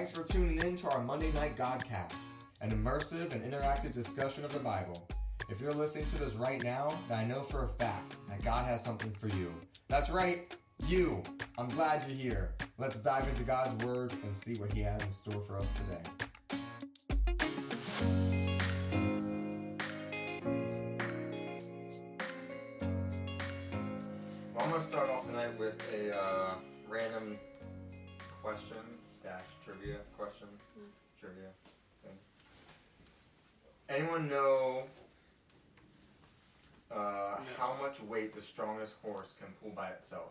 Thanks for tuning in to our Monday Night Godcast, an immersive and interactive discussion of the Bible. If you're listening to this right now, then I know for a fact that God has something for you. That's right, you. I'm glad you're here. Let's dive into God's Word and see what He has in store for us today. Well, I'm going to start off tonight with a uh, random question trivia question. Trivia thing. Anyone know uh, how much weight the strongest horse can pull by itself?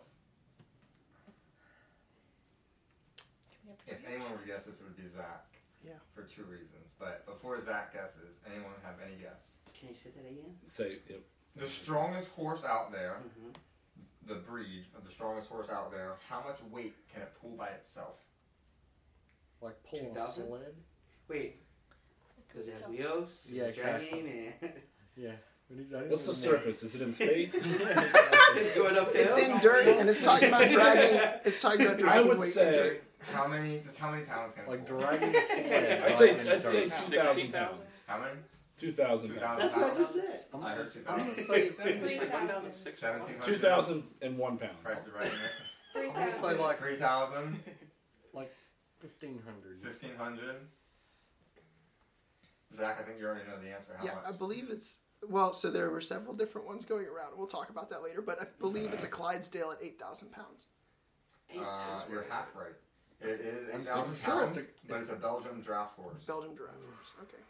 If anyone would guess this, it would be Zach. Yeah. For two reasons. But before Zach guesses, anyone have any guess? Can you say that again? Say, yep. The strongest horse out there, Mm-hmm. the breed of the strongest horse out there, how much weight can it pull by itself? Like pulling a 2000? sled. Wait, does it have wheels? Yeah, Dragging and Yeah. We need- I need What's the surface? Is it in space? it's going uphill. It's in dirt, and it's talking about dragging. It's talking about I dragging would weight in say, dirt. How many? Just how many pounds can it Like pull? dragging a. I'd say, I'd say dirt. 2,000 pounds. How many? 2,000 pounds. That's what I just said. I'm I gonna, heard two I'm gonna thousand. say, Three I'm thousand. Seventeen hundred. 2,001 Price pounds. is right in there. Three gonna say thousand. like Three thousand. Fifteen hundred. Fifteen hundred. Zach, I think you already know the answer. How Yeah, I believe it's well. So there were several different ones going around. We'll talk about that later. But I believe it's a Clydesdale at eight thousand pounds. Uh, you're half right. It is I'm eight thousand sure pounds, it's a- but it's a Belgium draft horse. Belgium draft horse. Okay.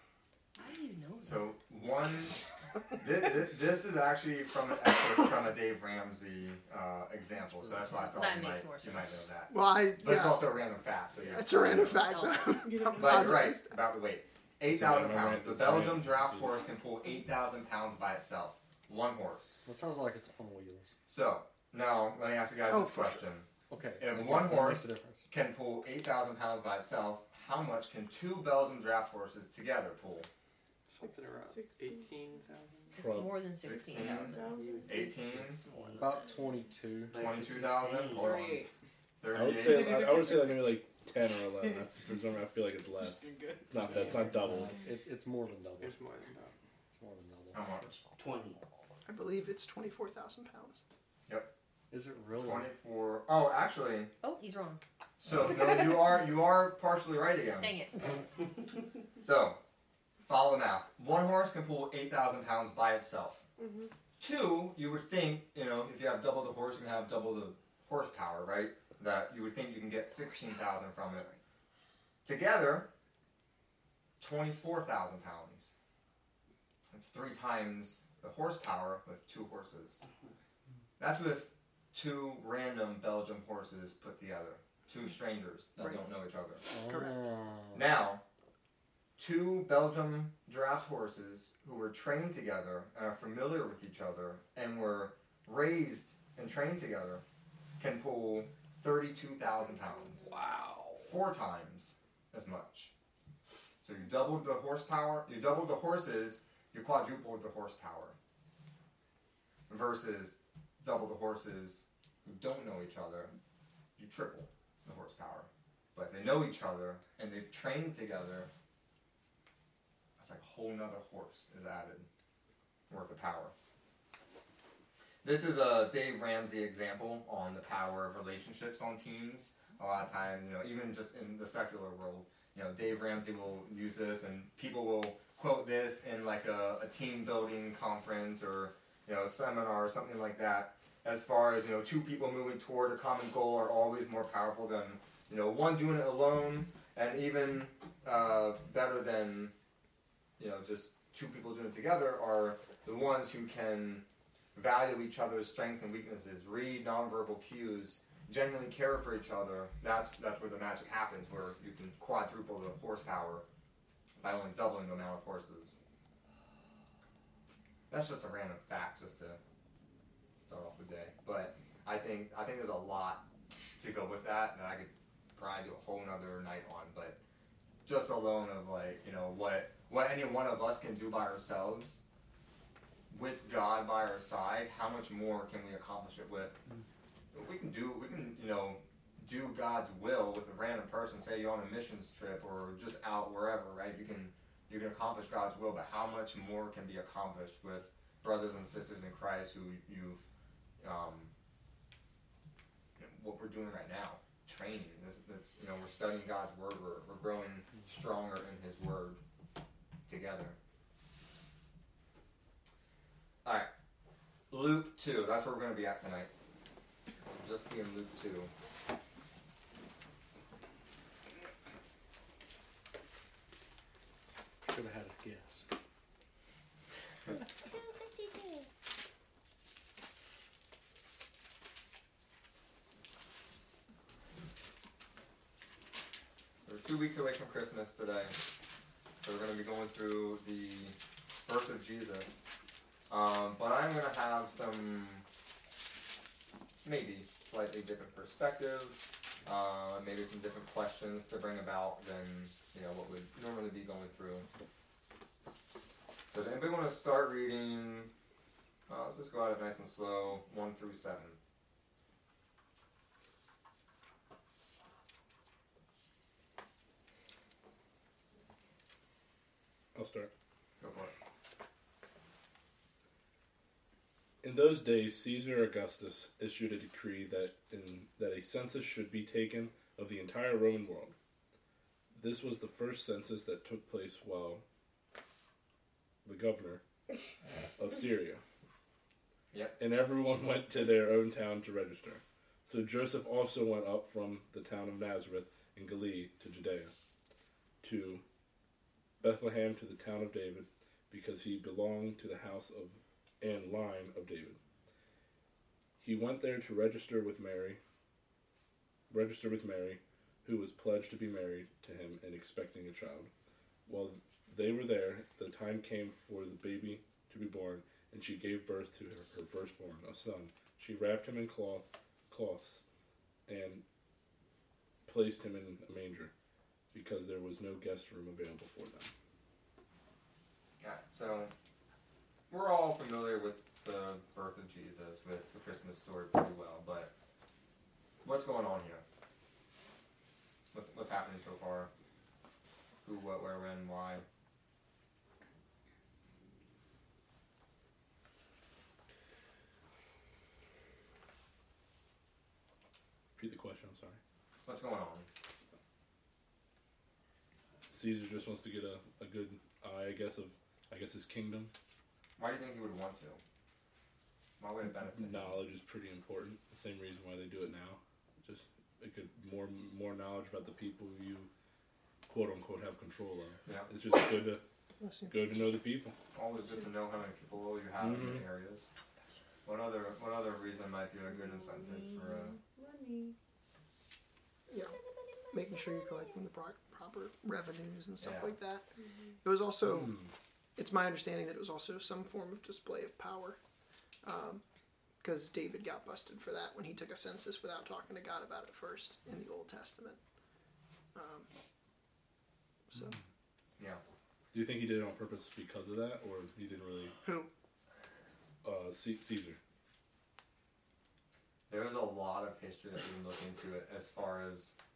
How do you know that? So one, this, this is actually from an excerpt from a Dave Ramsey uh, example. So that's why I thought That you, makes might, more you might know that. Well, I But it's also a random fact. So yeah. it's a random fact. But you're right about the weight. Eight So I thousand remember pounds. The was Belgium draft horse can pull eight thousand pounds by itself. One horse. That sounds like it's on wheels. So now let me ask you guys Oh, this for sure. question: Okay. If okay, one horse- makes a difference. Can pull eight thousand pounds by itself. How much can two Belgium draft horses together pull? Something around 18,000. It's Prob- more than sixteen thousand. Eighteen. About twenty-two. 22,000? insane. Hold on. I would say I, I would say like maybe like 10 or 11. That's for some reason I feel like it's less. It's not that. It's not double. It, it's more than double. There's more than that. It's more than double. How much? 20. I believe it's twenty four thousand pounds. Yep. Is it really? Twenty-four. Oh, actually, Oh, he's wrong. so no, you are you are partially right again. Dang it. So, follow the math. One horse can pull 8,000 pounds by itself. Mm-hmm. Two, you would think, you know, if you have double the horse, you can have double the horsepower, right? That you would think you can get 16,000 from it. Together, 24,000 pounds. It's three times the horsepower with two horses. That's with two random Belgium horses put together. Two strangers that Right. don't know each other. Oh. Correct. Oh. Now, two Belgium draft horses who were trained together and are familiar with each other and were raised and trained together can pull 32,000 pounds. Wow. Four times as much. So you doubled the horsepower, you doubled the horses, you quadrupled the horsepower. Versus double the horses who don't know each other, you triple the horsepower. But if they know each other and they've trained together, like a whole nother horse is added worth of power. This is a Dave Ramsey example on the power of relationships on teams. A lot of times, you know, even just in the secular world, you know, Dave Ramsey will use this and people will quote this in like a, a team building conference or, you know, a seminar or something like that. As far as, you know, two people moving toward a common goal are always more powerful than, you know, one doing it alone and even uh, better than, you know, just two people doing it together are the ones who can value each other's strengths and weaknesses, read nonverbal cues, genuinely care for each other. That's that's where the magic happens, where you can quadruple the horsepower by only doubling the amount of horses. That's just a random fact, just to start off the day. But I think I think there's a lot to go with that that I could probably do a whole nother night on. But just alone of like you know what what any one of us can do by ourselves with God by our side, how much more can we accomplish it with? We can do, we can, you know, do God's will with a random person, say you're on a missions trip or just out wherever, right? You can you can accomplish God's will, but how much more can be accomplished with brothers and sisters in Christ who you've um, what we're doing right now, training. This, that's you know we're studying God's word. We're, we're growing stronger in His word together. All right, Luke two. That's where we're going to be at tonight. We'll just be in Luke two. Should have had his guess. We're two weeks away from Christmas today. So we're going to be going through the birth of Jesus. Um, but I'm going to have some maybe slightly different perspective, uh, maybe some different questions to bring about than you know what would normally be going through. So does anybody want to start reading? Uh, let's just go it nice and slow, one through seven. I'll start. Go for it. In those days, Caesar Augustus issued a decree that in, that a census should be taken of the entire Roman world. This was the first census that took place while the governor of Syria. Yep. And everyone went to their own town to register. So Joseph also went up from the town of Nazareth in Galilee to Judea, to Bethlehem to the town of David, because he belonged to the house of and line of David. He went there to register with Mary, register with Mary, who was pledged to be married to him and expecting a child. While they were there, the time came for the baby to be born, and she gave birth to her, her firstborn, a son. She wrapped him in cloth, cloths, and placed him in a manger, because there was no guest room available for them. Yeah, so we're all familiar with the birth of Jesus, with the Christmas story pretty well, but what's going on here? What's what's happening so far? Who, what, where, when, why? Repeat the question, I'm sorry. What's going on? Caesar just wants to get a, a good eye, I guess, of I guess his kingdom. Why do you think he would want to? Why would it benefit? Knowledge is pretty important. The same reason why they do it now. Just a good more more knowledge about the people you quote unquote have control of. Yeah, It's just good to good to know the people. always good to know how many people you have in Mhm. the areas. What other what other reason might be a good incentive for uh, Money. Yeah. Making sure you're collecting the pro- proper revenues and stuff Yeah. like that. It was also, Hmm. It's my understanding that it was also some form of display of power. Because David got busted for that when he took a census without talking to God about it first in the Old Testament. Um, so, yeah? Do you think he did it on purpose because of that, or he didn't really? who? Uh, C- Caesar. There is a lot of history that we can look into it as far as I mean,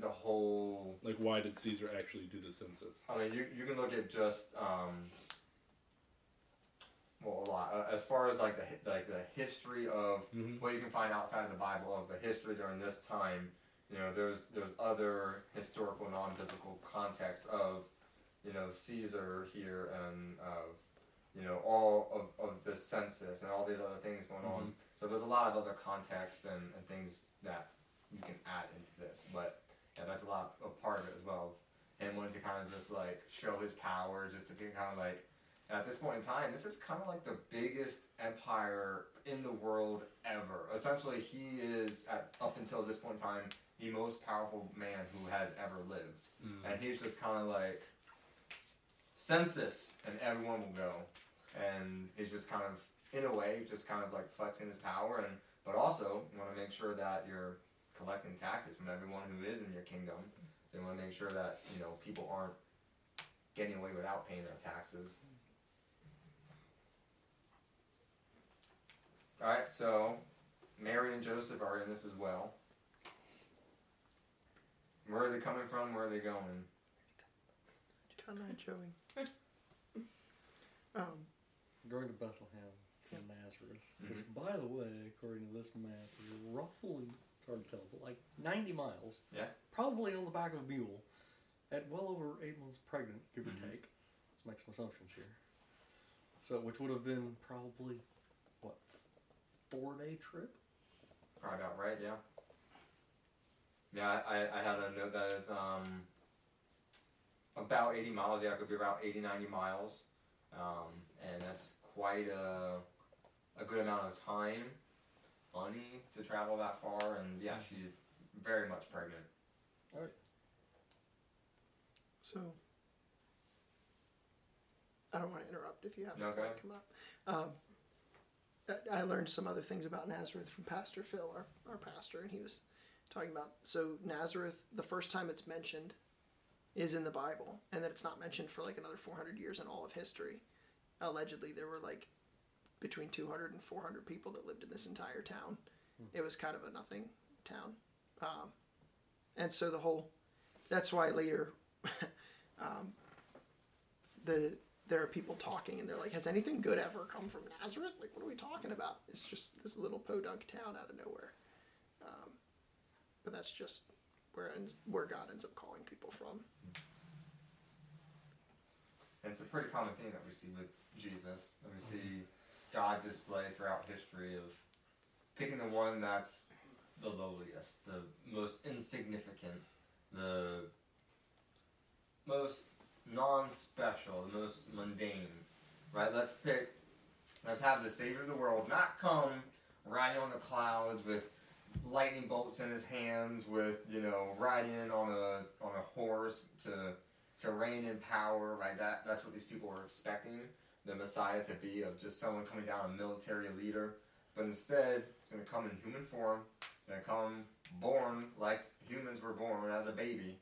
the whole. Like, why did Caesar actually do the census? I mean, you, you can look at just um, well a lot uh, as far as like the like the history of Mhm. what you can find outside of the Bible of the history during this time. You know, there's there's other historical non-biblical context of you know Caesar here and of you know all of, of the census and all these other things going on. So there's a lot of other context and, and things that you can add into this, but yeah, that's a lot of part of it as well. Him wanting to kind of just like show his power, just to be kind of like at this point in time, this is kind of like the biggest empire in the world ever. Essentially, he is at up until this point in time the most powerful man who has ever lived, mm. and he's just kind of like census, and everyone will go, and he's just kind of in a way just kind of like flexing his power, and but also you want to make sure that you're collecting taxes from everyone who is in your kingdom. So you want to make sure that you know people aren't getting away without paying their taxes. All right, so Mary and Joseph are in this as well. Where are they coming from? Where are they going? Kind of Joey. um, Going to Bethlehem and Nazareth, which, Mhm. by the way, according to this map, is roughly, it's hard to tell, but like 90 miles. Yeah. Probably on the back of a mule, at well over eight months pregnant, give or Mhm. take. Let's make some assumptions here. So, which would have been probably, what, four day trip? Probably about right, yeah. Yeah, I, I, I had a note that is um, about 80 miles. Yeah, it could be about 80, 90 miles. Um, and that's quite a, a good amount of time, money to travel that far. And yeah, she's very much pregnant. All right. So, I don't want to interrupt if you have go point come up. Um, I- I learned some other things about Nazareth from Pastor Phil, our, our pastor, and he was talking about so Nazareth. The first time it's mentioned is in the Bible, and that it's not mentioned for like another 400 years in all of history. Allegedly, there were like between 200 and 400 people that lived in this entire town. It was kind of a nothing town, um, and so the whole. That's why later, um, the there are people talking and they're like, "Has anything good ever come from Nazareth? Like, what are we talking about? It's just this little podunk town out of nowhere." Um, but that's just where ends, where God ends up calling people from. And it's a pretty common thing that we see with Jesus. And we see God display throughout history of picking the one that's the lowliest, the most insignificant, the most non special, the most mundane. Right? Let's pick, let's have the Savior of the world not come riding on the clouds with lightning bolts in his hands, with, you know, riding on a, on a horse to to reign in power, right? That that's what these people were expecting the Messiah to be of just someone coming down a military leader. But instead, he's gonna come in human form, he's gonna come born like humans were born as a baby.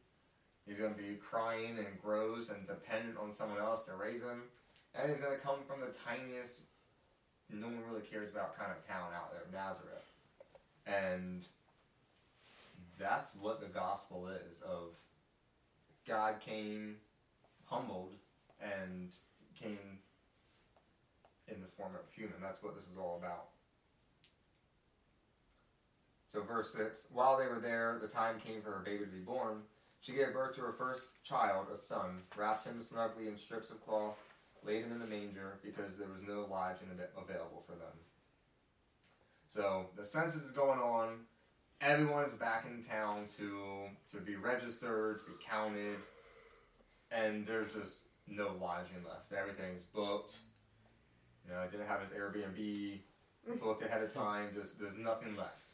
He's gonna be crying and grows and dependent on someone else to raise him. And he's gonna come from the tiniest no one really cares about kind of town out there, Nazareth. And that's what the gospel is of God came humbled and came in the form of human. That's what this is all about. So, verse 6 While they were there, the time came for her baby to be born. She gave birth to her first child, a son, wrapped him snugly in strips of cloth, laid him in the manger because there was no lodging available for them. So, the census is going on everyone is back in town to to be registered, to be counted, and there's just no lodging left. Everything's booked. You know, I didn't have his Airbnb mm. booked ahead of time. Just there's nothing left.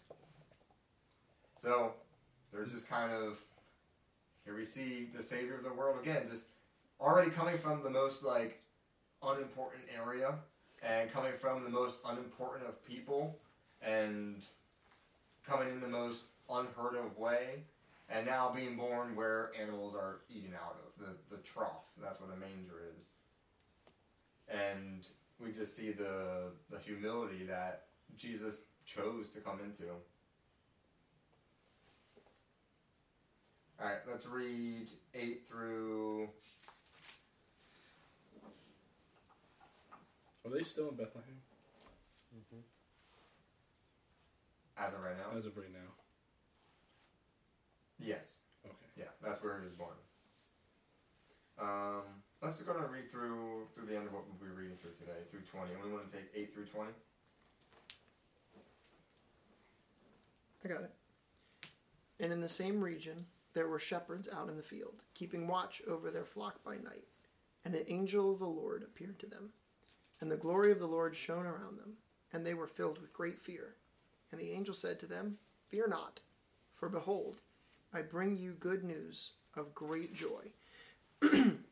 So they're just kind of here. We see the Savior of the world again, just already coming from the most like unimportant area and coming from the most unimportant of people and coming in the most unheard of way, and now being born where animals are eating out of the, the trough. That's what a manger is. And we just see the the humility that Jesus chose to come into. All right, let's read eight through. Are they still in Bethlehem As of right now. as of right now? Yes. Okay. Yeah, that's where he was born. Um, let's just go and read through through the end of what we'll be reading through today, through twenty. We want to take eight through twenty. I got it. And in the same region there were shepherds out in the field, keeping watch over their flock by night. And an angel of the Lord appeared to them, and the glory of the Lord shone around them, and they were filled with great fear. And the angel said to them, Fear not, for behold, I bring you good news of great joy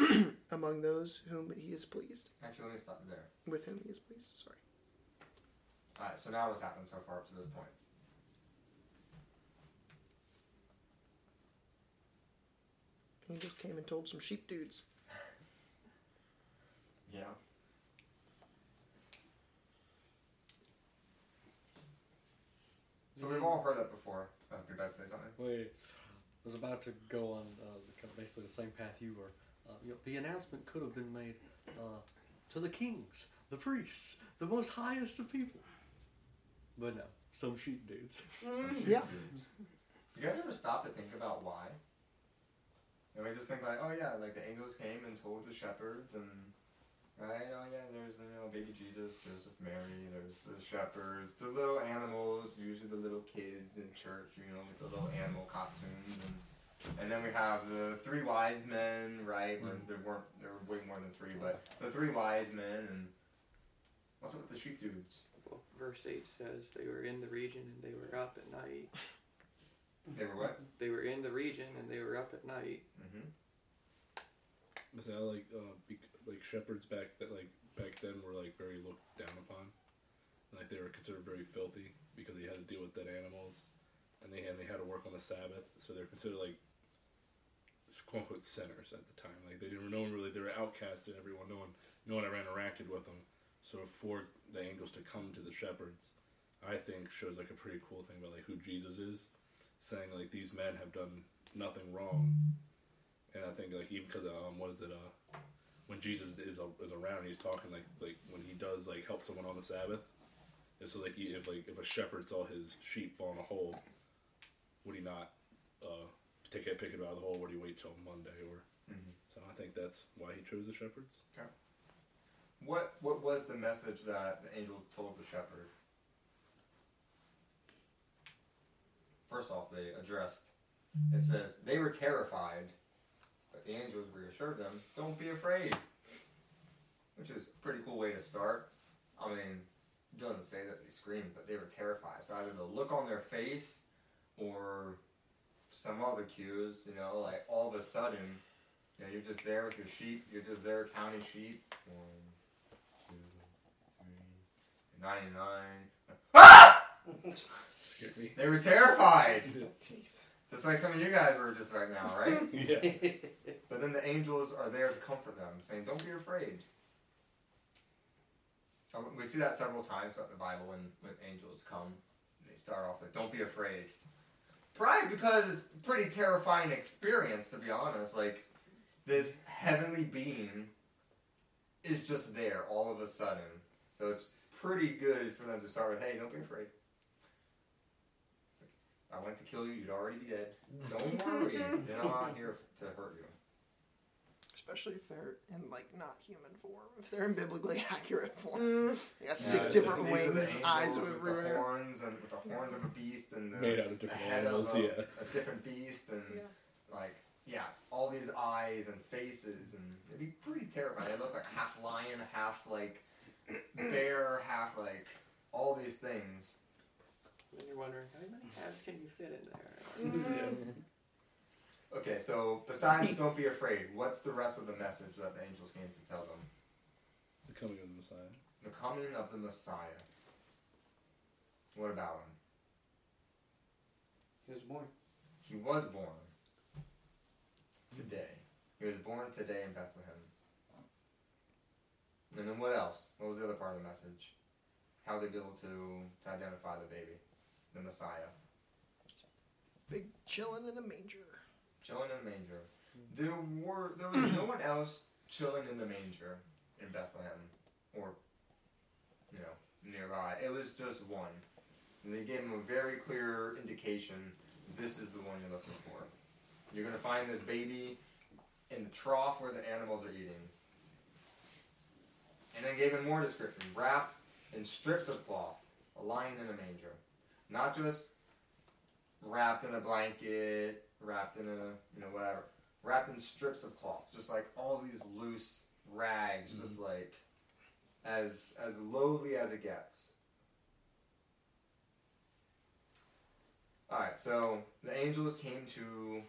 among those whom he is pleased. Actually, let me stop there. With whom he is pleased. Sorry. Alright, so now what's happened so far up to this point? Angels came and told some sheep dudes. Yeah. So we've all heard that before. Oh, you're about to say something? We was about to go on uh, the, kind of basically the same path you were. Uh, you know, the announcement could have been made uh, to the kings, the priests, the most highest of people. But no, some sheep dudes. Some sheep Yeah. dudes. You guys ever stop to think about why? And we just think like, oh yeah, like the angels came and told the shepherds and right, oh yeah, there's you know baby Jesus, Joseph, Mary, there's the shepherds, the little animals, usually the little kids in church, you know, with the little animal costumes and and then we have the three wise men, right? Where there weren't there were way more than three, but the three wise men and what's up with the sheep dudes? Well, verse 8 says they were in the region and they were up at night. They were what? They were in the region and they were up at night. Mm-hmm. Is that like uh, bec- like shepherds back that like back then were like very looked down upon, like they were considered very filthy because they had to deal with dead animals, and they and they had to work on the Sabbath, so they're considered like quote unquote at the time. Like they didn't no one really they were outcasted. Everyone no one no one ever interacted with them. So for the angels to come to the shepherds, I think shows like a pretty cool thing about like who Jesus is, saying like these men have done nothing wrong and I think like even because um what is it uh when Jesus is is around he's talking like like when he does like help someone on the Sabbath and so like he, if like if a shepherd saw his sheep fall in a hole would he not uh take it pick it out of the hole or do you wait till Monday or Mhm. so I think that's why he chose the shepherds Okay. What what was the message that the angels told the shepherd? First off, they addressed. It says they were terrified, but the angels reassured them, "Don't be afraid," which is a pretty cool way to start. I mean, doesn't say that they screamed, but they were terrified. So either the look on their face, or some other cues. You know, like all of a sudden, you know, you're just there with your sheep. You're just there counting sheep. One, two, three, 99. scared me They were terrified. Jeez. Just like some of you guys were just right now, right? yeah but then the angels are there to comfort them, saying, Don't be afraid. Um, We see that several times throughout the Bible when, when angels come. They start off with, Don't be afraid. Probably because it's a pretty terrifying experience, to be honest. Like, this heavenly being is just there all of a sudden. So it's pretty good for them to start with, Hey, don't be afraid. I went to kill you, you'd already be dead. Don't worry. you know, I'm not here to hurt you. Especially if they're in like not human form. If they're in biblically accurate form. Mm. They got six Yeah, different these are the wings, eyes angels with the everywhere. horns and with the horns of a beast and the, made out of different head animals of a, yeah a different beast and Yeah. like yeah, all these eyes and faces and it'd be pretty terrifying. They look like half lion, half like bear, half like all these things. Then you're wondering, how many halves can you fit in there? Mm. Okay, so besides don't be afraid, what's the rest of the message that the angels came to tell them? the coming of the Messiah The coming of the Messiah. What about him? He was born. He was born today. He was born today in Bethlehem. And then what else? What was the other part of the message? How they'd they be able to, to identify the baby, the Messiah? Big chilling in a manger. Chilling in the manger. Mm. There were there was no one else chilling in the manger in Bethlehem or you know nearby. It was just one. And they gave him a very clear indication. This is the one you're looking for. You're gonna find this baby in the trough where the animals are eating. And then gave him more description, wrapped in strips of cloth, lying in a manger. Not just wrapped in a blanket, wrapped in a you know whatever, wrapped in strips of cloth, just like all these loose rags, just like as as lowly as it gets. All right, so the angels came to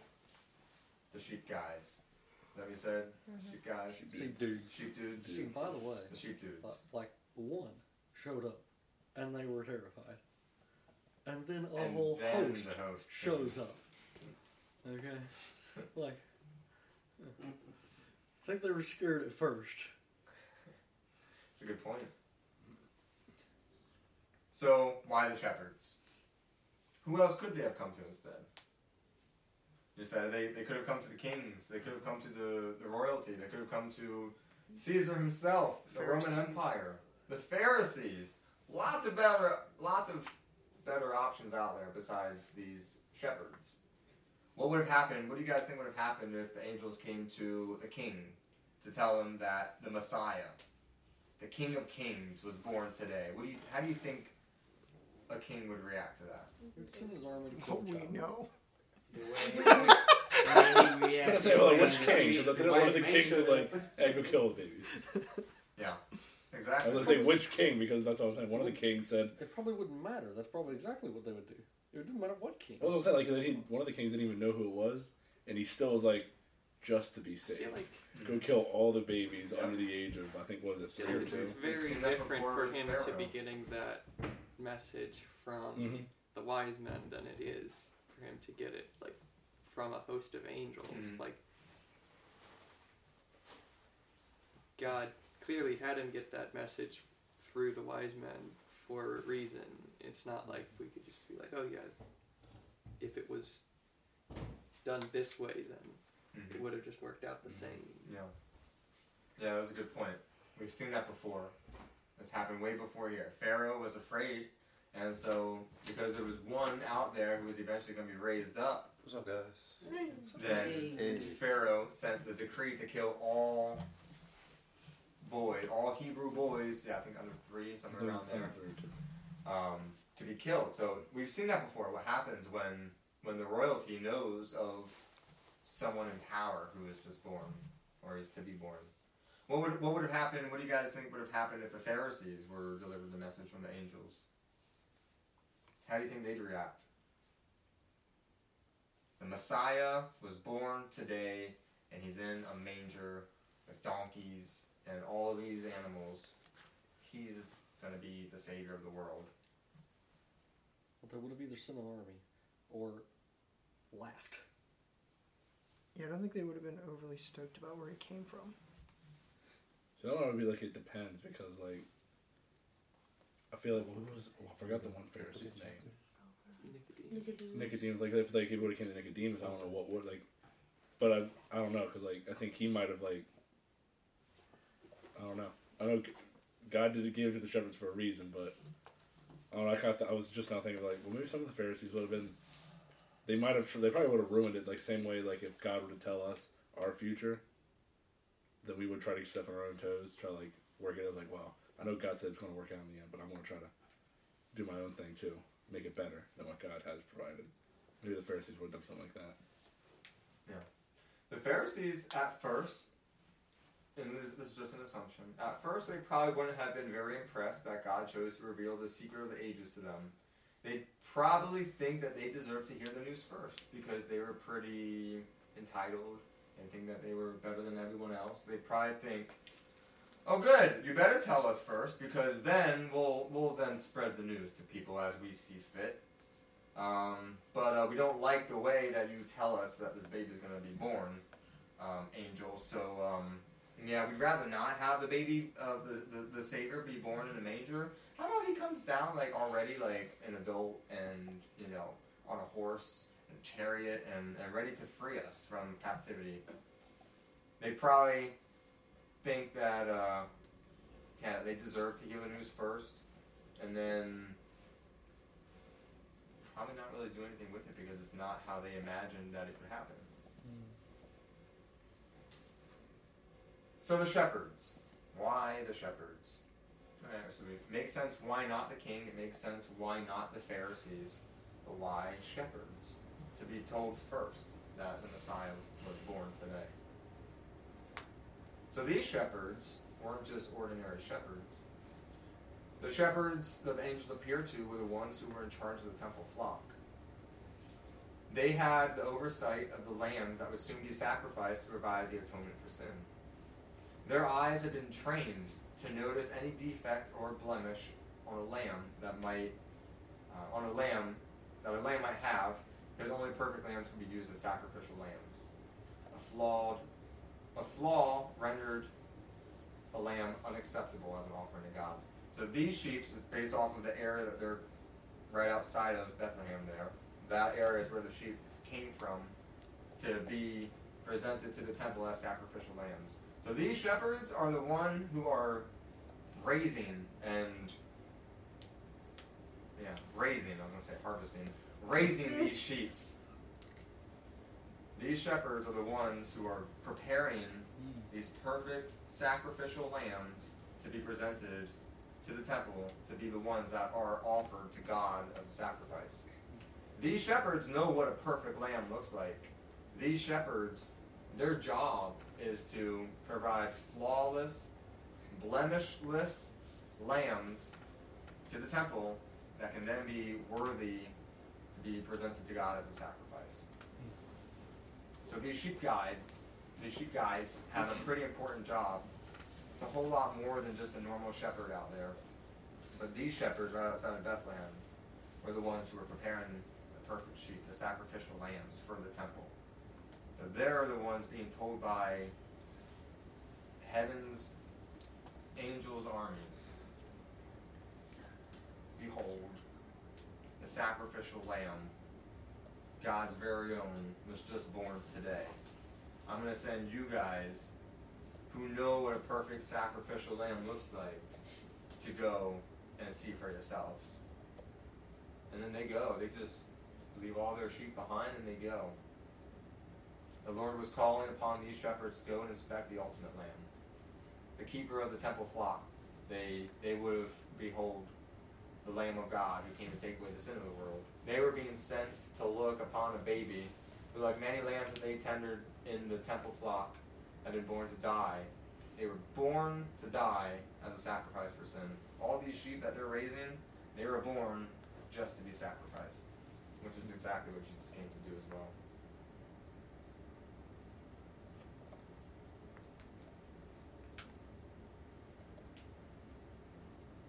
the sheep guys. Is that what you said? Sheep guys? sheep dudes. Sheep dudes? See, by the way, The sheep dudes. uh, like one showed up, and they were terrified, and then a and whole then host the host shows up. Okay, like I think they were scared at first. It's a good point. So, why the shepherds? Who else could they have come to instead? You said they, they could have come to the kings, they could have come to the, the royalty, they could have come to Caesar himself, the Roman Empire, the Pharisees. Lots of better lots of better options out there besides these shepherds. What would have happened? What do you guys think would have happened if the angels came to the king to tell him that the Messiah, the King of Kings, was born today? What do you? How do you think a king would react to that? He'd send his army to kill What we know. The way, the way I react was to say, well, which king? Because I didn't want the wise kings man to like, hey, go kill the babies. Yeah, exactly. I exactly. was gonna say which king because that's what I'm saying. One of the kings said, It probably wouldn't matter. That's probably exactly what they would do. It didn't matter what king. well, I was saying like he, one of the kings didn't even know who it was, and he still was like, just to be I safe, feel like go kill all the babies Yeah. under the age of I think what was it I feel three or like two. it's We've very seen that different before for with him to Pharaoh. be getting that message from hmm the wise men than it is for him to get it like from a host of angels. Mhm. Like God clearly had him get that message through the wise men for a reason. It's not like we could just be like, oh yeah, if it was done this way, then Mhm. it would have just worked out the same. Yeah. Yeah, that was a good point. We've seen that before. This happened way before here. Pharaoh was afraid, and so because there was one out there who was eventually going to be raised up, What's up, guys? then Hey. Pharaoh sent the decree to kill all boys, all Hebrew boys. Yeah, I think under three, somewhere around there. Three or two. Um, to be killed. So we've seen that before. What happens when when the royalty knows of someone in power who is just born or is to be born? What would what would have happened? What do you guys think would have happened if the Pharisees were delivered the message from the angels? How do you think they'd react? The Messiah was born today, and he's in a manger with donkeys and all of these animals. He's going to be the savior of the world. But they would have either sent an army or laughed. Yeah, I don't think they would have been overly stoked about where he came from. So I don't know. It'd be like it depends because like I feel like who was oh, I forgot the one Pharisee's name. Nicodemus. Nicodemus. Like if like he would have came to Nicodemus, I don't know what would like. But I I don't know because like I think he might have like I don't know. I know G- God did give it to the shepherds for a reason, but I don't know. I kind of I was just now thinking like well maybe some of the Pharisees would have been. They might have. They probably would have ruined it like same way like if God were to tell us our future, then we would try to step on our own toes, try to like work it. Was like, well, I know God said it's going to work out in the end, but I'm going to try to do my own thing too, make it better than what God has provided. Maybe the Pharisees would have done something like that. Yeah, the Pharisees, at first, and this, this is just an assumption, at first they probably wouldn't have been very impressed that God chose to reveal the secret of the ages to them. They'd probably think that they deserve to hear the news first because they were pretty entitled and think that they were better than everyone else. They'd probably think, "Oh, good, you better tell us first because then we'll we'll then spread the news to people as we see fit." Um, but uh, we don't like the way that you tell us that this baby is going to be born, um, angel. So um, yeah, we'd rather not have the baby, uh, the, the the savior, be born in a manger. How about he comes down like already like an adult and you know on a horse and chariot and, and ready to free us from captivity. They probably think that uh, yeah they deserve to hear the news first, and then probably not really do anything with it because it's not how they imagined that it would happen. So the shepherds. Why the shepherds? Alright, so it makes sense why not the king, it makes sense why not the Pharisees, but why shepherds? To be told first that the Messiah was born today. So these shepherds weren't just ordinary shepherds. The shepherds that the angels appeared to were the ones who were in charge of the temple flock. They had the oversight of the lambs that would soon be sacrificed to provide the atonement for sin. Their eyes had been trained to notice any defect or blemish on a lamb that might, uh, on a lamb that a lamb might have, because only perfect lambs can be used as sacrificial lambs. A flawed, a flaw rendered a lamb unacceptable as an offering to God. So these sheep based off of the area that they're right outside of Bethlehem there. That area is where the sheep came from to be presented to the temple as sacrificial lambs. So these shepherds are the one who are raising and yeah, raising, I was gonna say harvesting, raising these sheep. These shepherds are the ones who are preparing hmm. these perfect sacrificial lambs to be presented to the temple to be the ones that are offered to God as a sacrifice. These shepherds know what a perfect lamb looks like. These shepherds, their job is to provide flawless, blemishless lambs to the temple that can then be worthy to be presented to God as a sacrifice. So these sheep guides, these sheep guys have a pretty important job. It's a whole lot more than just a normal shepherd out there. But these shepherds right outside of Bethlehem were the ones who were preparing the perfect sheep, the sacrificial lambs for the temple. So they're the ones being told by heaven's angels' armies Behold, the sacrificial lamb, God's very own, was just born today. I'm going to send you guys who know what a perfect sacrificial lamb looks like to go and see for yourselves. And then they go. They just leave all their sheep behind and they go. The Lord was calling upon these shepherds to go and inspect the ultimate lamb. The keeper of the temple flock, they they would have behold the Lamb of God who came to take away the sin of the world. They were being sent to look upon a baby who, like many lambs that they tendered in the temple flock, had been born to die. They were born to die as a sacrifice for sin. All these sheep that they're raising, they were born just to be sacrificed, which is exactly what Jesus came to do as well.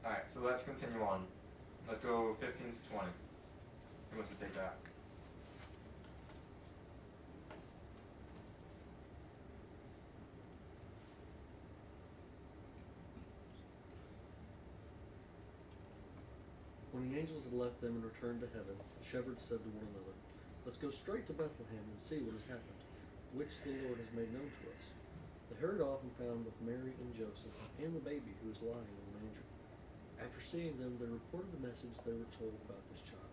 Alright, so let's continue on. Let's go 15 to 20. Who wants to take that? When the angels had left them and returned to heaven, the shepherds said to one another, Let's go straight to Bethlehem and see what has happened, which the Lord has made known to us. They hurried off and found both Mary and Joseph and the baby who was lying. After seeing them, they reported the message they were told about this child,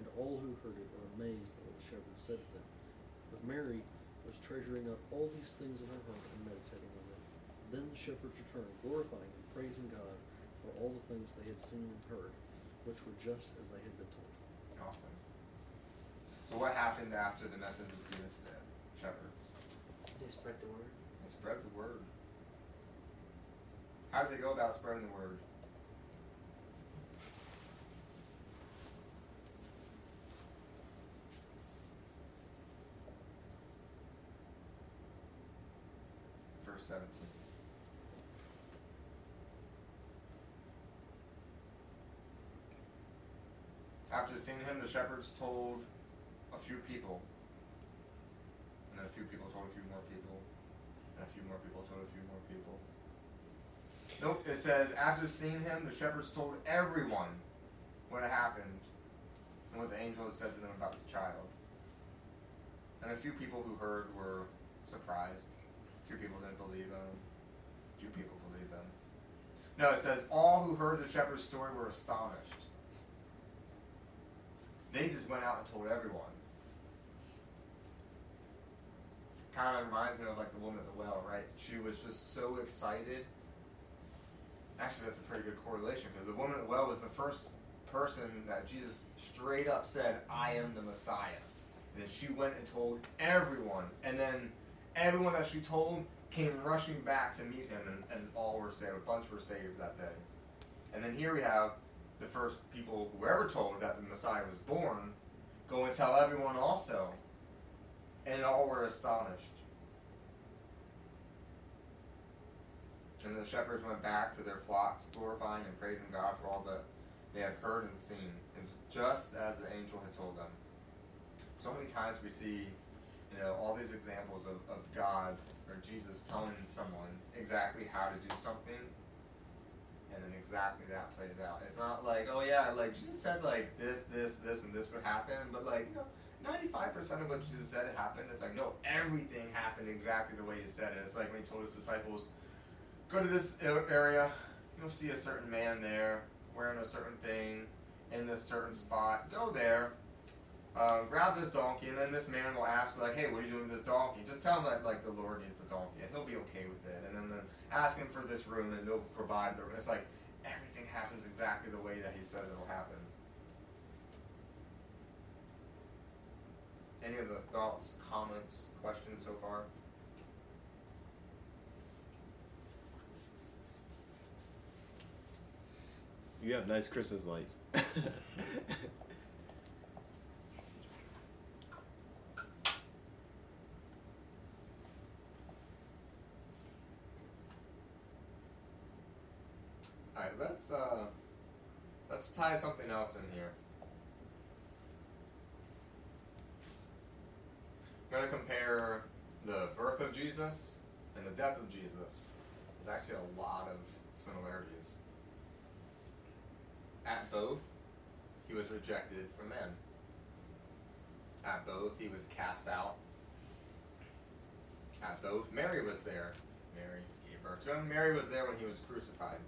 and all who heard it were amazed at what the shepherds said to them. But Mary was treasuring up all these things in her heart and meditating on them. Then the shepherds returned, glorifying and praising God for all the things they had seen and heard, which were just as they had been told. Awesome. So, what happened after the message was given to the shepherds? They spread the word. They spread the word. How did they go about spreading the word? Verse 17. After seeing him, the shepherds told a few people. And then a few people told a few more people. And a few more people told a few more people. Nope, it says, after seeing him, the shepherds told everyone what had happened and what the angel had said to them about the child. And a few people who heard were surprised. Few people didn't believe them. A few people believed them. No, it says, all who heard the shepherd's story were astonished. They just went out and told everyone. Kind of reminds me of like the woman at the well, right? She was just so excited. Actually, that's a pretty good correlation because the woman at the well was the first person that Jesus straight up said, I am the Messiah. And then she went and told everyone. And then everyone that she told came rushing back to meet him, and, and all were saved. A bunch were saved that day. And then here we have the first people who ever told that the Messiah was born Go and tell everyone also. And all were astonished. And the shepherds went back to their flocks, glorifying and praising God for all that they had heard and seen. Just as the angel had told them. So many times we see, you know, all these examples of, of God or Jesus telling someone exactly how to do something, and then exactly that plays out. It's not like, oh yeah, like Jesus said like this, this, this, and this would happen, but like, you know, 95% of what Jesus said happened. It's like, no, everything happened exactly the way he said it. It's like when he told his disciples, go to this area, you'll see a certain man there wearing a certain thing in this certain spot. Go there, uh, grab this donkey, and then this man will ask, like, hey, what are you doing with this donkey? Just tell him that, like, the Lord needs the donkey, and he'll be okay with it. And then, then ask him for this room, and they'll provide the room. It's like everything happens exactly the way that he says it'll happen. Any of the thoughts, comments, questions so far? You have nice Christmas lights. Alright, let's uh let's tie something else in here. I'm gonna compare the birth of Jesus and the death of Jesus. There's actually a lot of similarities. At both, he was rejected from men. At both, he was cast out. At both, Mary was there. Mary gave birth to him. Mary was there when he was crucified.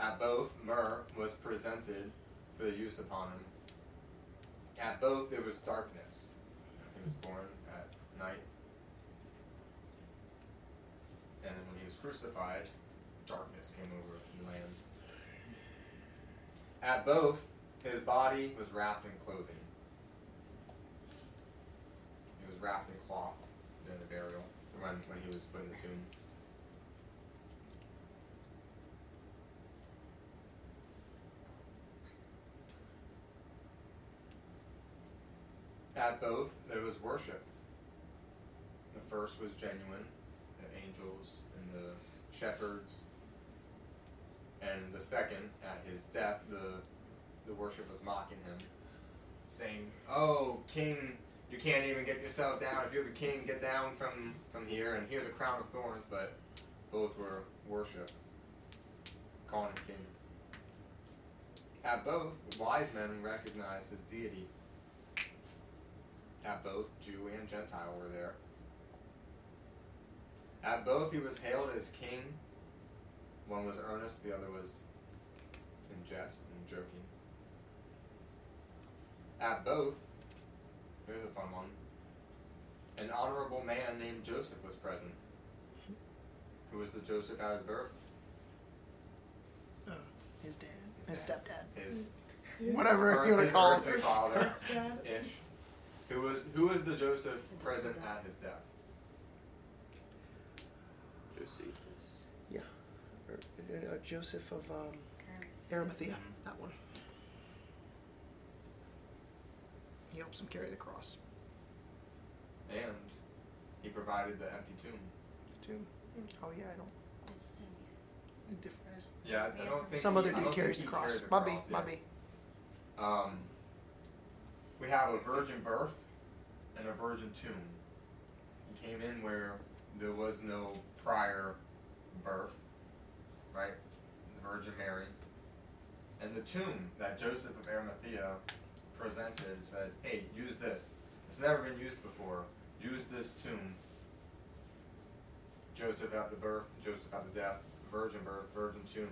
At both, myrrh was presented for the use upon him. At both, there was darkness. He was born at night. And then when he was crucified, darkness came over the land. At both, his body was wrapped in clothing. He was wrapped in cloth during the burial, when, when he was put in the tomb. At both, there was worship. The first was genuine, the angels and the shepherds. And the second, at his death, the the worship was mocking him, saying, "Oh, king, you can't even get yourself down. If you're the king, get down from from here. And here's a crown of thorns." But both were worship, calling him king. At both, wise men recognized his deity. At both, Jew and Gentile were there. At both, he was hailed as king. One was earnest, the other was in jest and joking. At both, here's a fun one. An honorable man named Joseph was present. Who was the Joseph at his birth? Uh, his dad, His his dad. stepdad, His whatever you want to call earthly him. father ish. Who was who was the Joseph present at his death? Josephus. Yeah, or, uh, Joseph of um, Arimathea. That one. He helps him carry the cross. And he provided the empty tomb. The tomb. Oh yeah, I don't. It's Simeon. Different. There's Yeah, I don't think Some he- other dude carries the cross. carried the Might be, cross, yeah. be. Um, we have a virgin birth and a virgin tomb. He came in where there was no prior birth, right? The Virgin Mary. And the tomb that Joseph of Arimathea presented said, hey, use this. It's never been used before. Use this tomb. Joseph at the birth, Joseph at the death, virgin birth, virgin tomb.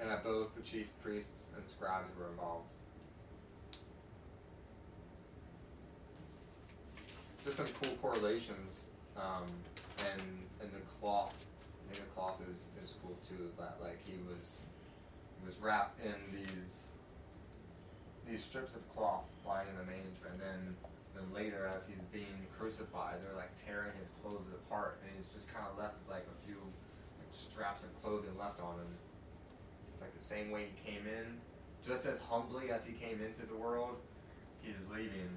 And at both the chief priests and scribes were involved. Just some cool correlations, um, and and the cloth. I think the cloth is, is cool too. That like he was he was wrapped in these these strips of cloth lying in the manger, and then then later as he's being crucified, they're like tearing his clothes apart, and he's just kind of left with like a few like, straps of clothing left on him. It's like the same way he came in, just as humbly as he came into the world, he's leaving.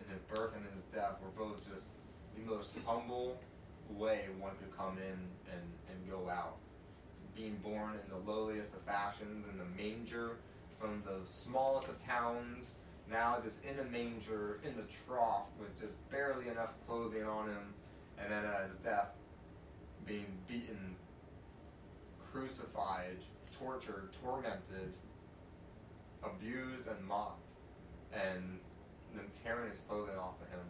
And his birth and his death were both just the most humble way one could come in and, and go out. Being born in the lowliest of fashions, in the manger, from the smallest of towns, now just in the manger, in the trough, with just barely enough clothing on him, and then at his death, being beaten, crucified, tortured, tormented, abused, and mocked, and them tearing his clothing off of him.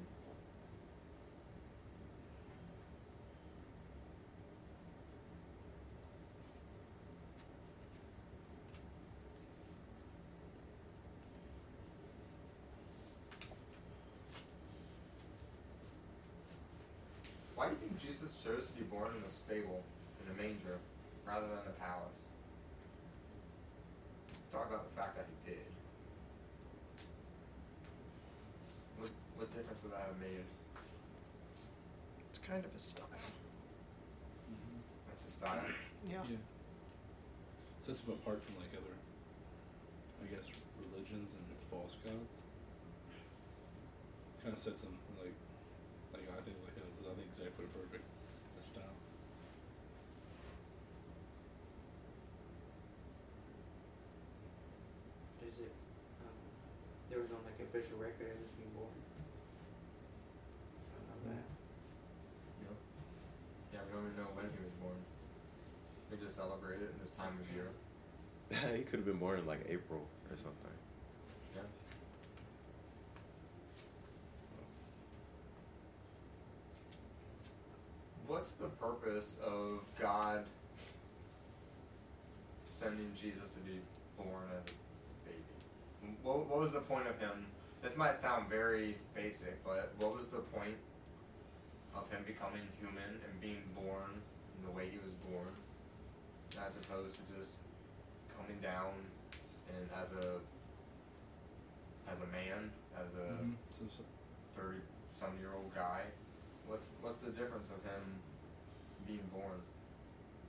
Why do you think Jesus chose to be born in a stable, in a manger, rather than a palace? Talk about the fact that he did. What, what difference would that have made? It's kind of a style. That's a style. Yeah. Yeah. Sets him apart from like other, I guess, religions and false gods. Kind of sets him like, like I think like his I think exactly perfect. The style. Is it? Um, there was no like official record of his being born. I don't know that. Yep. Yeah, we don't even know when he was born. We just celebrate it in this time of year. he could have been born in like April or something. Yeah. What's the purpose of God sending Jesus to be born as a baby? What, what was the point of him? This might sound very basic, but what was the point of him becoming human and being born in the way he was born, as opposed to just coming down and as a as a man, as a Mhm. So, so thirty some year old guy. What's what's the difference of him being born?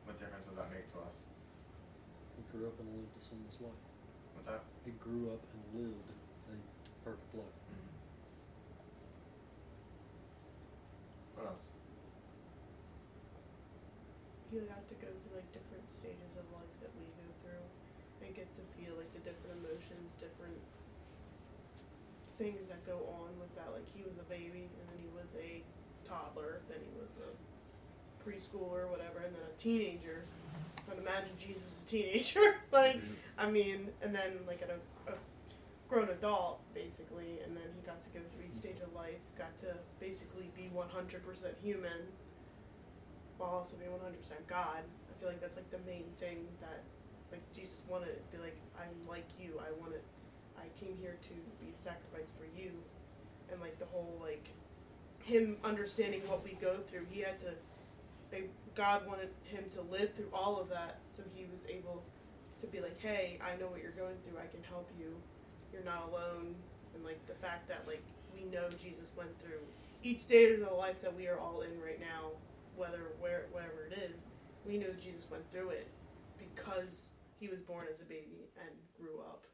What difference does that make to us? He grew up and lived a sinless life. What's that? He grew up and lived a perfect life. Mm-hmm. What else? he got to go through like different stages of life that we go through and get to feel like the different emotions, different things that go on with that. Like he was a baby and then he was a toddler, then he was a preschooler or whatever, and then a teenager. But imagine Jesus a teenager. like mm-hmm. I mean, and then like at a grown adult basically, and then he got to go through each stage of life, got to basically be 100% human while also being 100% God. I feel like that's like the main thing that like Jesus wanted to be like I'm like you. I want it. I came here to be a sacrifice for you, and like the whole like him understanding what we go through. He had to. They God wanted him to live through all of that, so he was able to be like, hey, I know what you're going through. I can help you. You're not alone. And like the fact that like we know Jesus went through each day of the life that we are all in right now whether where wherever it is, we know Jesus went through it because he was born as a baby and grew up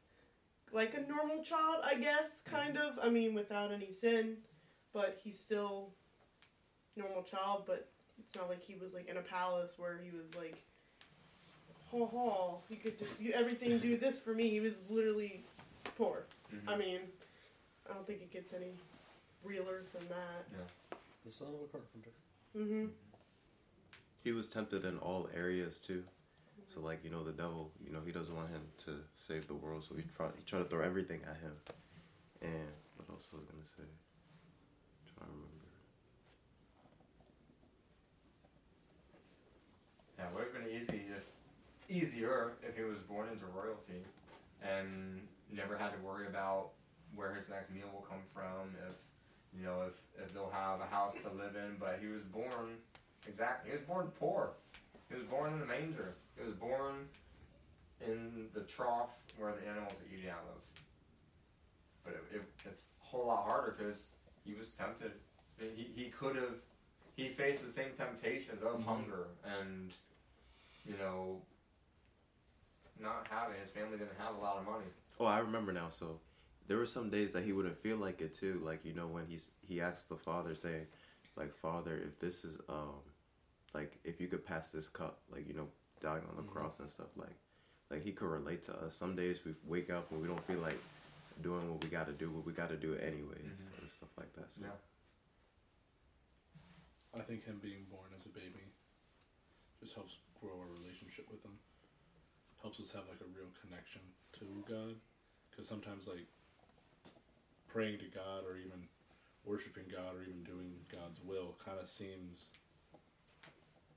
like a normal child, I guess, kind of. I mean, without any sin, but he's still normal child. But it's not like he was like in a palace where he was like, ha ha, you could do everything. Do this for me. He was literally poor. Mm-hmm. I mean, I don't think it gets any realer than that. Yeah. The son of a carpenter. Mm-hmm. He was tempted in all areas too. So like you know the devil, you know he doesn't want him to save the world, so he try he tried to throw everything at him. And what else was I gonna say? trying to remember. Yeah, it would have been easy if easier if he was born into royalty and never had to worry about where his next meal will come from, if you know, if, if they'll have a house to live in, but he was born exactly he was born poor. He was born in a manger. He was born in the trough where the animals are eating out of. But it, it, it's a whole lot harder because he was tempted. He, he could have, he faced the same temptations of Mhm. hunger and, you know, not having, his family didn't have a lot of money. Oh, I remember now. So there were some days that he wouldn't feel like it too. Like you know when he's he asked the father saying, like Father, if this is um, like if you could pass this cup, like you know dying on the Mhm. cross and stuff, like like he could relate to us. Some days we wake up and we don't feel like doing what we got to do, but we got to do it anyways Mhm. and stuff like that. So Yeah. I think him being born as a baby just helps grow our relationship with him. Helps us have like a real connection to God. Because sometimes like praying to God or even worshiping God or even doing God's will kind of seems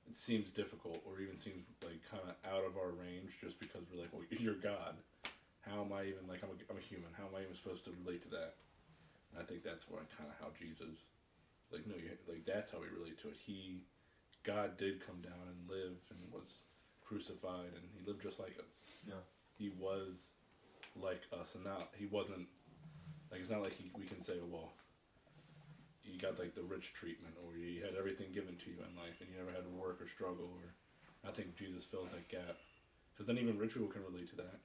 it seems difficult or even seems like kind of out of our range just because we're like, well, you're God. How am I even like I'm a, I'm a human? How am I even supposed to relate to that? And I think that's where kind of how Jesus like no, you, like that's how we relate to it. He, God did come down and live and was crucified, and he lived just like us. Yeah. He was like us, and not he wasn't like it's not like he, we can say, well, you got like the rich treatment, or you had everything given to you in life, and you never had to work or struggle. Or I think Jesus fills that gap, because then even rich people can relate to that.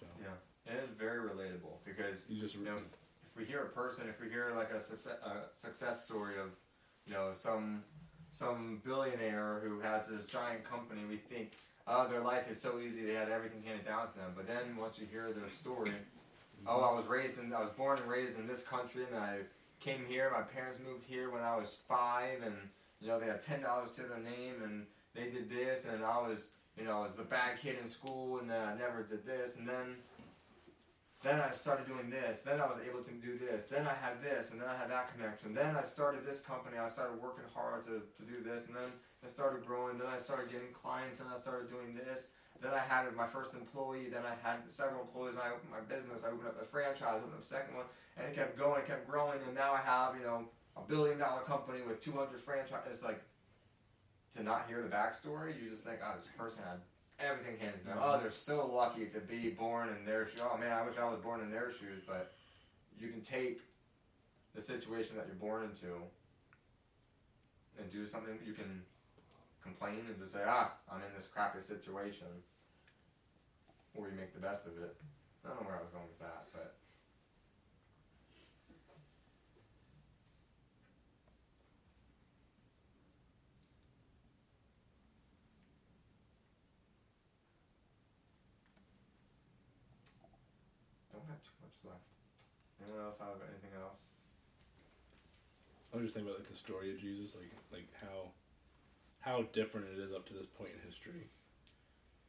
So Yeah. And it's very relatable because he's just You know, if we hear a person, if we hear like a success, a success story of, you know, some some billionaire who had this giant company, we think, oh, their life is so easy. They had everything handed down to them. But then once you hear their story, mm-hmm. oh, I was raised in, I was born and raised in this country, and I came here. My parents moved here when I was five, and you know they had ten dollars to their name, and they did this, and I was, you know, I was the bad kid in school, and then I never did this, and then then I started doing this. Then I was able to do this. Then I had this, and then I had that connection. Then I started this company. I started working hard to, to do this, and then I started growing. Then I started getting clients, and I started doing this. Then I had my first employee. Then I had several employees. I opened my business. I opened up a franchise. opened up a second one, and it kept going. It kept growing, and now I have you know a billion dollar company with 200 franchises. It's like to not hear the backstory, you just think, oh, this person had everything hands down. Oh, they're so lucky to be born in their shoes. Oh man, I wish I was born in their shoes. But you can take the situation that you're born into and do something. You can complain and just say, ah, I'm in this crappy situation, or you make the best of it. I don't know where I was going with that, but don't have too much left. Anyone else have anything else? I was just thinking about like the story of Jesus, like like how how different it is up to this point in history.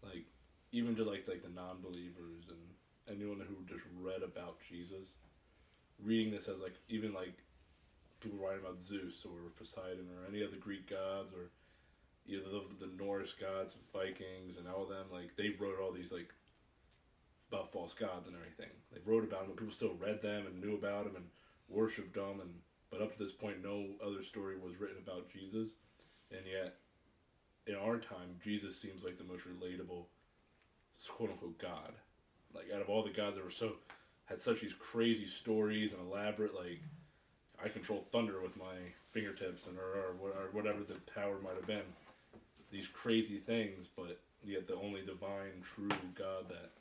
Like even to like like the non-believers and anyone who just read about Jesus, reading this as like even like people writing about Zeus or Poseidon or any of the Greek gods or either the, the Norse gods, and Vikings, and all of them. Like they wrote all these like about false gods and everything. They wrote about them, but people still read them and knew about them and worshipped them and but up to this point, no other story was written about Jesus, and yet, in our time, Jesus seems like the most relatable, quote unquote, God. Like out of all the gods that were so had such these crazy stories and elaborate, like I control thunder with my fingertips and or, or, or whatever the power might have been. These crazy things, but yet the only divine, true God that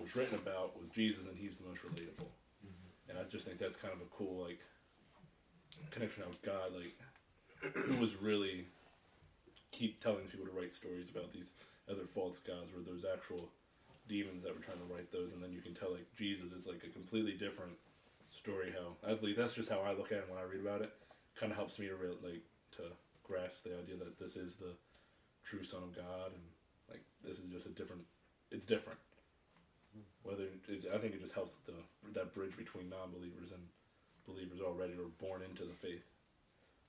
was written about was Jesus, and He's the most relatable. Mm-hmm. And I just think that's kind of a cool like connection out with God, like who was really keep telling people to write stories about these other false gods or those actual demons that were trying to write those, and then you can tell like Jesus, it's like a completely different story. How I believe that's just how I look at it when I read about it. Kind of helps me to real like to grasp the idea that this is the true Son of God, and like this is just a different. It's different. Whether it, I think it just helps the that bridge between non-believers and believers already or born into the faith.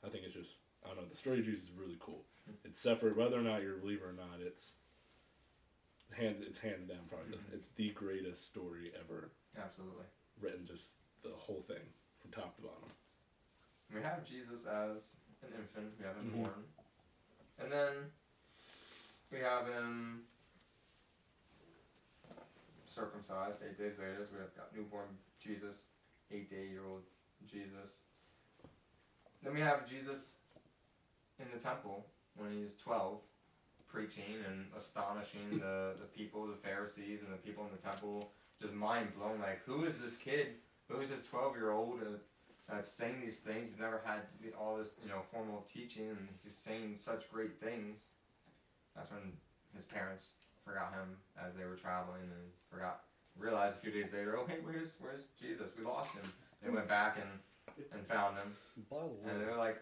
I think it's just I don't know. The story of Jesus is really cool. It's separate, whether or not you're a believer or not. It's hands. It's hands down probably the, it's the greatest story ever Absolutely. written. Just the whole thing from top to bottom. We have Jesus as an infant. We have him Mhm. born, and then we have him circumcised eight days later. So we have got newborn Jesus, eight day year old Jesus. Then we have Jesus in the temple when he's twelve, preaching and astonishing the, the people, the Pharisees and the people in the temple. just mind blown. Like, who is this kid? Who is this 12 year old that's saying these things? He's never had all this, you know, formal teaching, and he's saying such great things. That's when his parents forgot him as they were traveling and forgot, realized a few days later, oh, hey, where's, where's Jesus? We lost him. They went back and, and found him. By the And they're like,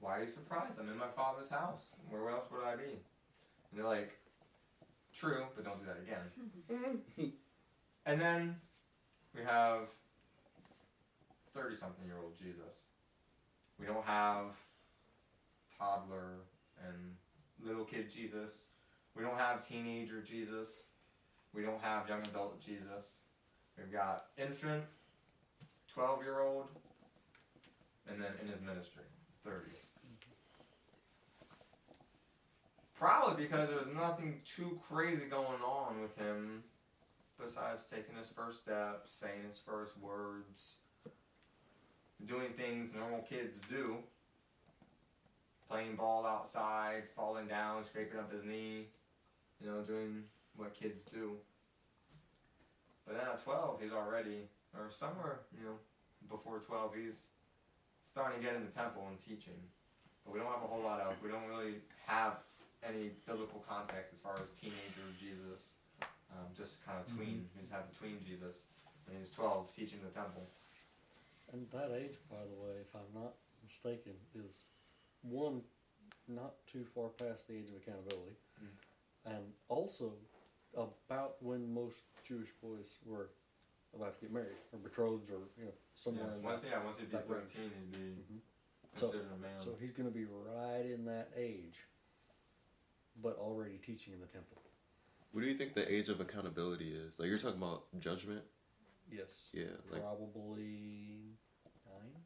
why are you surprised? I'm in my father's house. Where else would I be? And they're like, true, but don't do that again. And then we have 30 something year old Jesus. We don't have toddler and little kid Jesus. We don't have teenager Jesus. We don't have young adult Jesus. We've got infant, 12 year old, and then in his ministry, 30s. Probably because there was nothing too crazy going on with him besides taking his first steps, saying his first words, doing things normal kids do. Playing ball outside, falling down, scraping up his knee, you know, doing what kids do. But then at 12, he's already, or somewhere, you know, before 12, he's starting to get in the temple and teaching. But we don't have a whole lot of, we don't really have any biblical context as far as teenager Jesus. Um, just kind of tween. We just have the tween Jesus. And he's 12 teaching the temple. and that age, by the way, if I'm not mistaken, is one not too far past the age of accountability. And also about when most Jewish boys were about to get married or betrothed or you know somewhere Yeah. in Once, that. yeah, once he'd be that range. 13, he'd be Mhm. So- a man. So he's going to be right in that age, but already teaching in the temple. What do you think the age of accountability is? Like you're talking about judgment? Yes, Yeah, like probably nine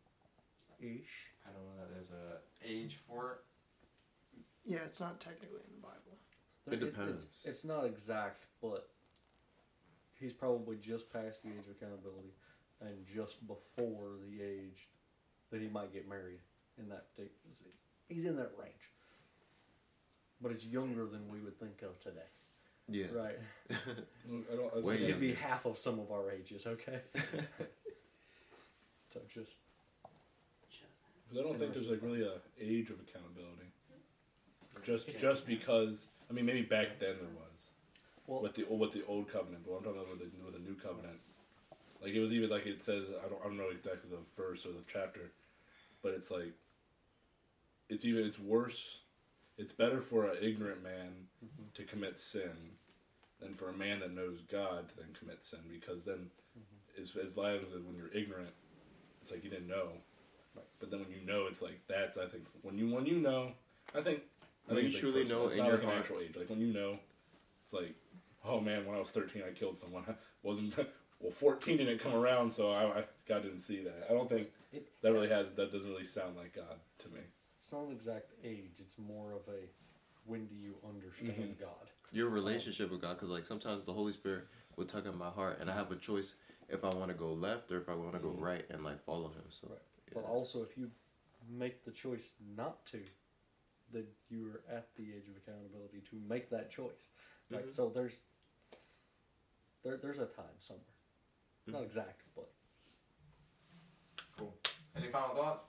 ish. I don't know that there's a age for it. Yeah, it's not technically in the Bible. It it's, depends. it's not exact, but he's probably just past the age of accountability and just before the age that he might get married. In that, he's in that range, but it's younger than we would think of today, yeah. right? I don't. I Way It'd be half of some of our ages, okay? so just Because I don't think there's like really a age of accountability. Just just because I mean maybe back then there was well, with the with the old covenant, but I'm talking about with the, with the new covenant. Like it was even like it says I don't I don't know exactly the verse or the chapter, but it's like it's even it's worse. It's better for an ignorant man Mhm. to commit sin than for a man that knows God to then commit sin because then as as long as when you're ignorant, it's like you didn't know. Right. But then when you know, it's like that's I think when you when you know, I think When think you it's like truly personal. know it's in not your like an actual age. Like when you know, it's like, oh man, when I was thirteen, I killed someone. I wasn't well, fourteen didn't come around, so I, I God didn't see that. I don't think it, that really has that doesn't really sound like God to me. it's not an exact age. It's more of a when do you understand Mhm. God? Your relationship with God, because like sometimes the Holy Spirit will tug at my heart, and I have a choice if I want to go left or if I want to go Mhm. right and like follow Him. So, Right. yeah. But also, if you make the choice not to, then you are at the age of accountability to make that choice. Right. Mhm. So there's there, there's a time somewhere. Not Mhm. exact, but Cool. Any final thoughts?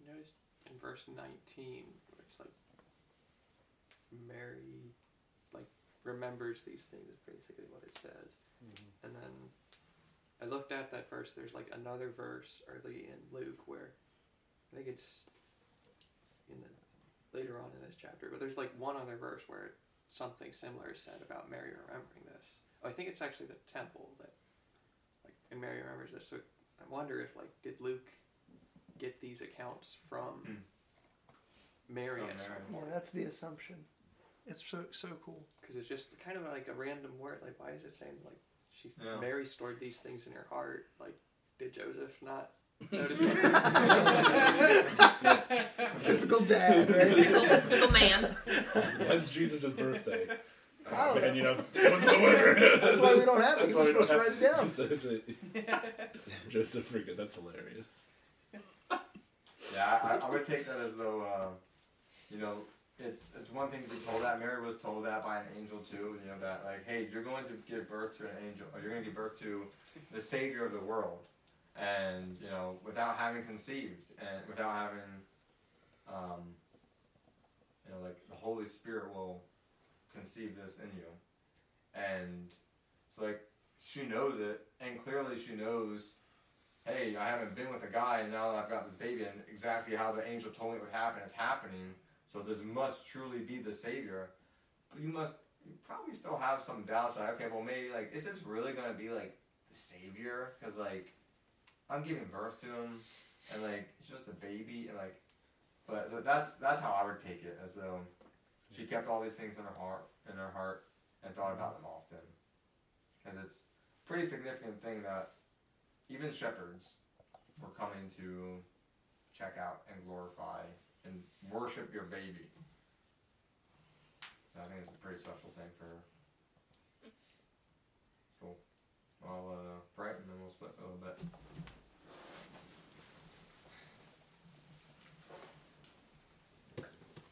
You noticed in verse 19, where it's like Mary, like remembers these things is basically what it says. And then I looked at that verse. There's like another verse early in Luke where I think it's in the later on in this chapter, but there's like one other verse where something similar is said about Mary remembering this. Oh, I think it's actually the temple that like and Mary remembers this. So I wonder if like did Luke get these accounts from Hmm. Mary From at some Mary. Yeah, that's the assumption. It's so so cool. Because it's just kind of like a random word. Like, why is it saying like she's Yeah. Mary stored these things in her heart? Like, did Joseph not notice? Typical dad, right? Typical, typical man. When's Jesus' birthday? I don't Man, you know, was the winter. That's why we don't have it. That's why was we don't supposed to write it down. Joseph Friggin, that's hilarious. Yeah, I, I would take that as though, uh, you know, it's it's one thing to be told that. Mary was told that by an angel too. You know that like, hey, you're going to give birth to an angel, or you're going to give birth to the Savior of the world, and you know without having conceived and without having, um, you know, like the Holy Spirit will conceive this in you, and so like she knows it, and clearly she knows. Hey, I haven't been with a guy, and now that I've got this baby, and exactly how the angel told me it would happen, it's happening. So this must truly be the Savior. But you must you probably still have some doubts. Like, okay, well maybe like is this really gonna be like the Savior? Because like I'm giving birth to him, and like it's just a baby, and like, but that's that's how I would take it, as though she mm-hmm. kept all these things in her heart, in her heart, and thought about them often. Because it's a pretty significant thing that even shepherds were coming to check out and glorify and worship your baby. So I think it's a pretty special thing for her. Cool. I'll uh, pray and then we'll split for a little bit.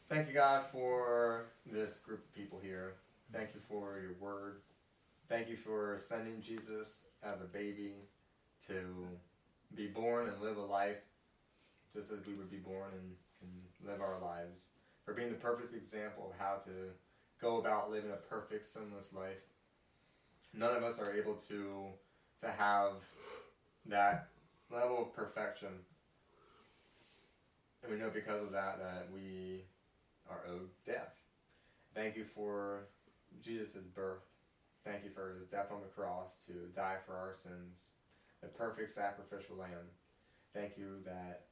Thank you, God, for this group of people here. Thank you for your word. Thank you for sending Jesus as a baby to be born and live a life just as we would be born and, and live our lives. For being the perfect example of how to go about living a perfect, sinless life. None of us are able to to have that level of perfection. And we know because of that that we are owed death. Thank you for Jesus' birth. Thank you for his death on the cross to die for our sins, the perfect sacrificial lamb. Thank you that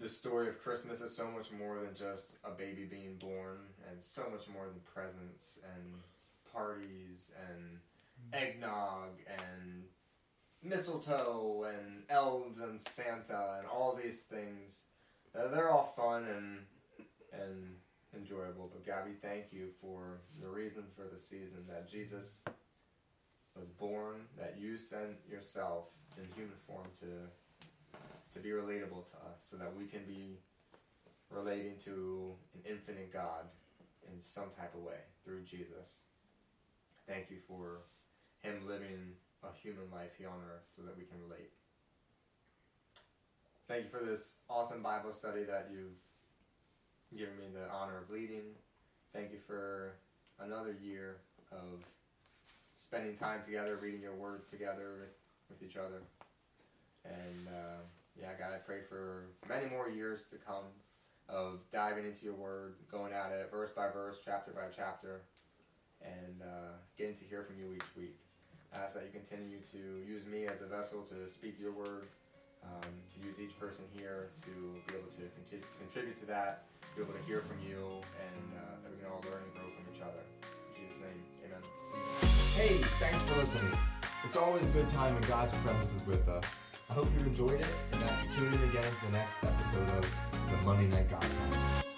the story of Christmas is so much more than just a baby being born, and so much more than presents and parties and eggnog and mistletoe and elves and Santa and all these things. Uh, they're all fun and and enjoyable. But Gabby, thank you for the reason for the season that Jesus was born, that you sent yourself in human form to to be relatable to us, so that we can be relating to an infinite God in some type of way through Jesus. Thank you for him living a human life here on earth so that we can relate. Thank you for this awesome Bible study that you've given me the honor of leading. Thank you for another year of spending time together, reading your word together with each other. And uh, yeah, God, I pray for many more years to come of diving into your word, going at it verse by verse, chapter by chapter, and uh, getting to hear from you each week. I ask that you continue to use me as a vessel to speak your word, um, to use each person here to be able to conti- contribute to that, be able to hear from you, and uh, that we can all learn and grow from each other. In Jesus' name, amen. Hey, thanks for listening. It's always a good time when God's presence is with us. I hope you enjoyed it and that tune in again for the next episode of the Monday Night Godcast.